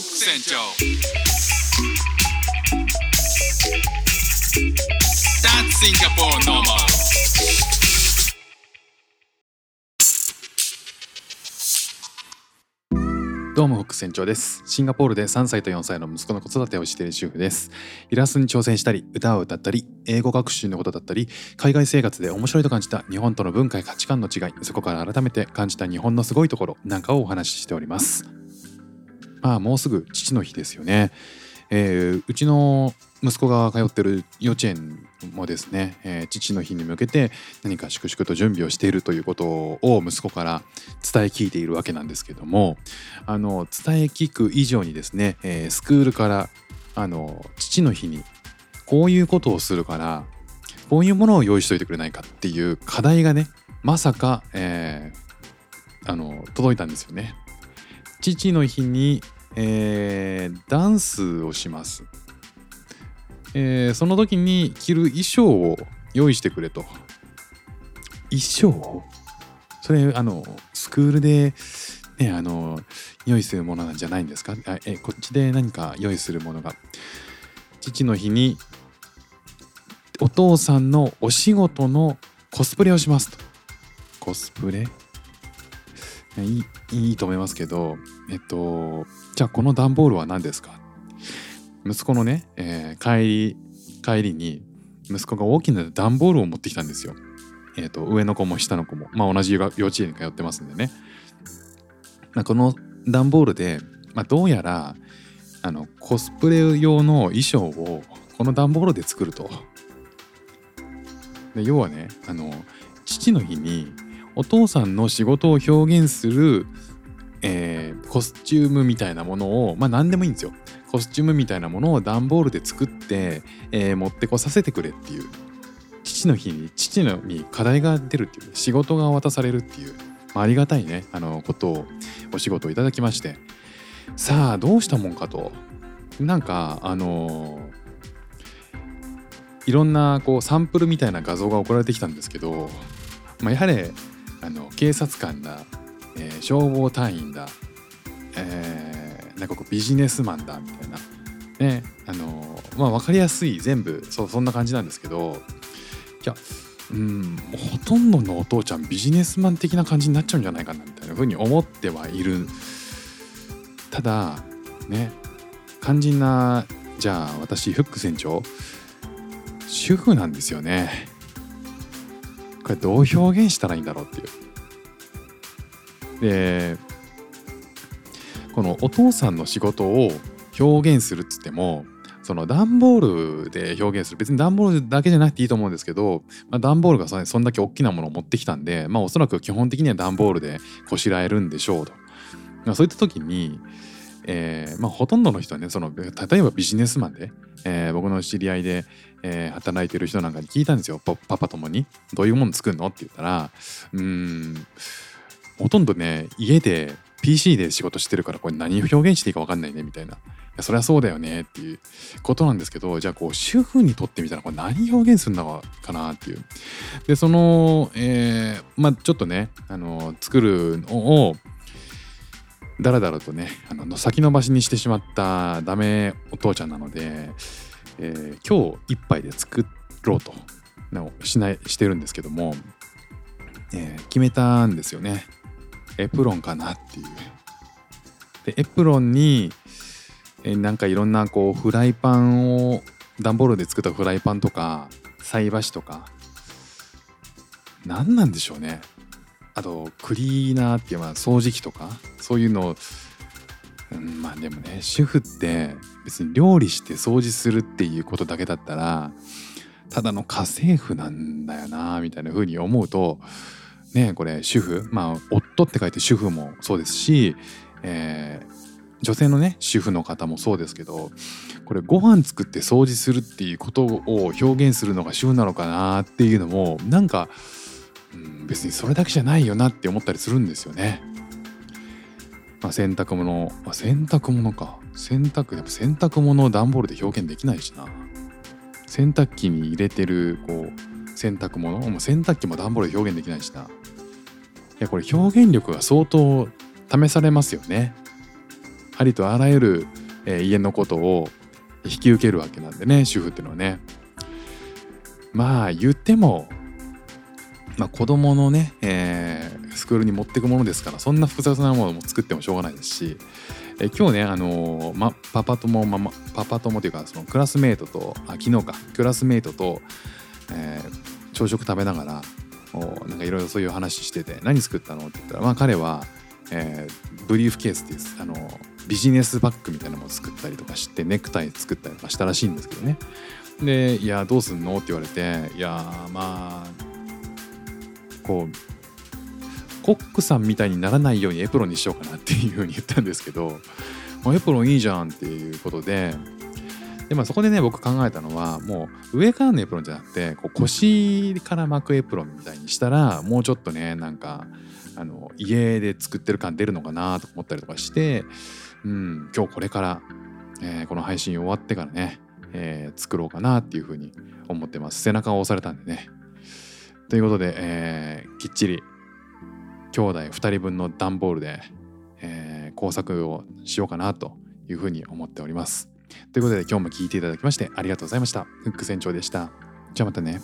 ック船長 That's Singapore normal どうも、フック船長です。シンガポールで3歳と4歳の息子の子育てをしている主婦です。イラストに挑戦したり、歌を歌ったり、英語学習のことだったり、海外生活で面白いと感じた日本との文化や価値観の違い、そこから改めて感じた日本のすごいところなんかをお話ししております。まあ、もうすぐ父の日ですよね。えーうちの息子が通ってる幼稚園もですね、えー父の日に向けて何か粛々と準備をしているということを息子から伝え聞いているわけなんですけどもあの伝え聞く以上にですね、えースクールからあの父の日にこういうことをするからこういうものを用意しといてくれないかっていう課題がねまさか、えーあの届いたんですよね。父の日に、えーダンスをします。えーその時に着る衣装を用意してくれと。衣装それあのスクールで、ね、あの用意するものなんじゃないんですか？あえこっちで何か用意するものが。父の日にお父さんのお仕事のコスプレをしますと。コスプレ？いいいいと思いますけどえっとじゃあこの段ボールは何ですか？息子のね、えー帰り帰りに息子が大きな段ボールを持ってきたんですよ。えー、と上の子も下の子も、まあ、同じ幼稚園に通ってますんでね。まあ、この段ボールで、まあ、どうやらあのコスプレ用の衣装をこの段ボールで作ると。で要はねあの父の日にお父さんの仕事を表現する、えーコスチュームみたいなものをまあ何でもいいんですよ。コスチュームみたいなものを段ボールで作って、えー持ってこさせてくれっていう。父の日に父のに課題が出るっていう仕事が渡されるっていう、まあ、ありがたいね。あのことをお仕事をいただきまして。さあどうしたもんかと。なんかあのーいろんなこうサンプルみたいな画像が送られてきたんですけど、まあ、やはりあの警察官だ、えー消防隊員だ、えーなんかこうビジネスマンだみたいな。ねあのまあ分かりやすい全部そうそんな感じなんですけど。いやうんほとんどのお父ちゃんビジネスマン的な感じになっちゃうんじゃないかなみたいな風に思ってはいる。ただね肝心なじゃあ私フック船長。主婦なんですよね。これどう表現したらいいんだろうっていう。でこのお父さんの仕事を表現するっつってもその段ボールで表現する別に段ボールだけじゃなくていいと思うんですけど、まあ、段ボールがそそんだけ大きなものを持ってきたんで、まあ、おそらく基本的には段ボールでこしらえるんでしょうと。まあ、そういった時に、えーまあ、ほとんどの人はねその例えばビジネスマンで、えー僕の知り合いで、えー働いてる人なんかに聞いたんですよパパともに「どういうもの作るの?」って言ったらうーんほとんどね家で PC で仕事してるからこれ何を表現していいか分かんないねみたいな。いやそりゃそうだよねっていうことなんですけどじゃあこう主婦にとってみたらこれ何表現するのかなっていう。でその、えーまあちょっとねあの作るのをだらだらとねあの先延ばしにしてしまったダメお父ちゃんなので、えー今日一杯で作ろうとしないしてるんですけども、えー決めたんですよね。エプロンかなっていう。でエプロンに、えなんかいろんなこうフライパンを段ボールで作ったフライパンとか菜箸とか何なんでしょうね。あとクリーナーっていうまあ掃除機とかそういうのを、うん、まあでもね主婦って別に料理して掃除するっていうことだけだったらただの家政婦なんだよなみたいな風に思うとねこれ主婦。まあ夫って書いて主婦もそうですし、えー女性のね主婦の方もそうですけどこれご飯作って掃除するっていうことを表現するのが主婦なのかなっていうのもなんか、うん、別にそれだけじゃないよなって思ったりするんですよね。まあ、洗濯物、まあ、洗濯物か。洗濯やっぱ洗濯物を段ボールで表現できないしな。洗濯機に入れてるこう洗濯物。もう洗濯機も段ボールで表現できないしな。いやこれ表現力が相当試されますよね。ありとあらゆる、え家のことを引き受けるわけなんでね主婦っていうのはね。まあ言っても、まあ、子供のね、えースクールに持ってくものですからそんな複雑なものも作ってもしょうがないですし、え今日ねあのーま、パパ友ママパパ友というかそのクラスメートとあ昨日かクラスメートと、えー朝食食べながらなんかいろいろそういう話してて何作ったの？って言ったら、まあ、彼は、えーブリーフケースっていうあのビジネスバッグみたいなのも作ったりとかしてネクタイ作ったりとかしたらしいんですけどねで「いやどうすんの?」って言われて「いやまあこうコックさんみたいにならないようにエプロンにしようかな」っていうふうに言ったんですけど「まエプロンいいじゃん」っていうことででまあそこでね僕考えたのはもう上からのエプロンじゃなくてこう腰から巻くエプロンみたいにしたらもうちょっとねなんかあの家で作ってる感出るのかなと思ったりとかして、うん、今日これから、えーこの配信終わってからね、えー作ろうかなっていうふうに思ってます。背中を押されたんでね。ということで、えーきっちり兄弟2人分の段ボールで、え工作をしようかなというふうに思っております。ということで今日も聞いていただきましてありがとうございました。フック船長でした。じゃあまたね。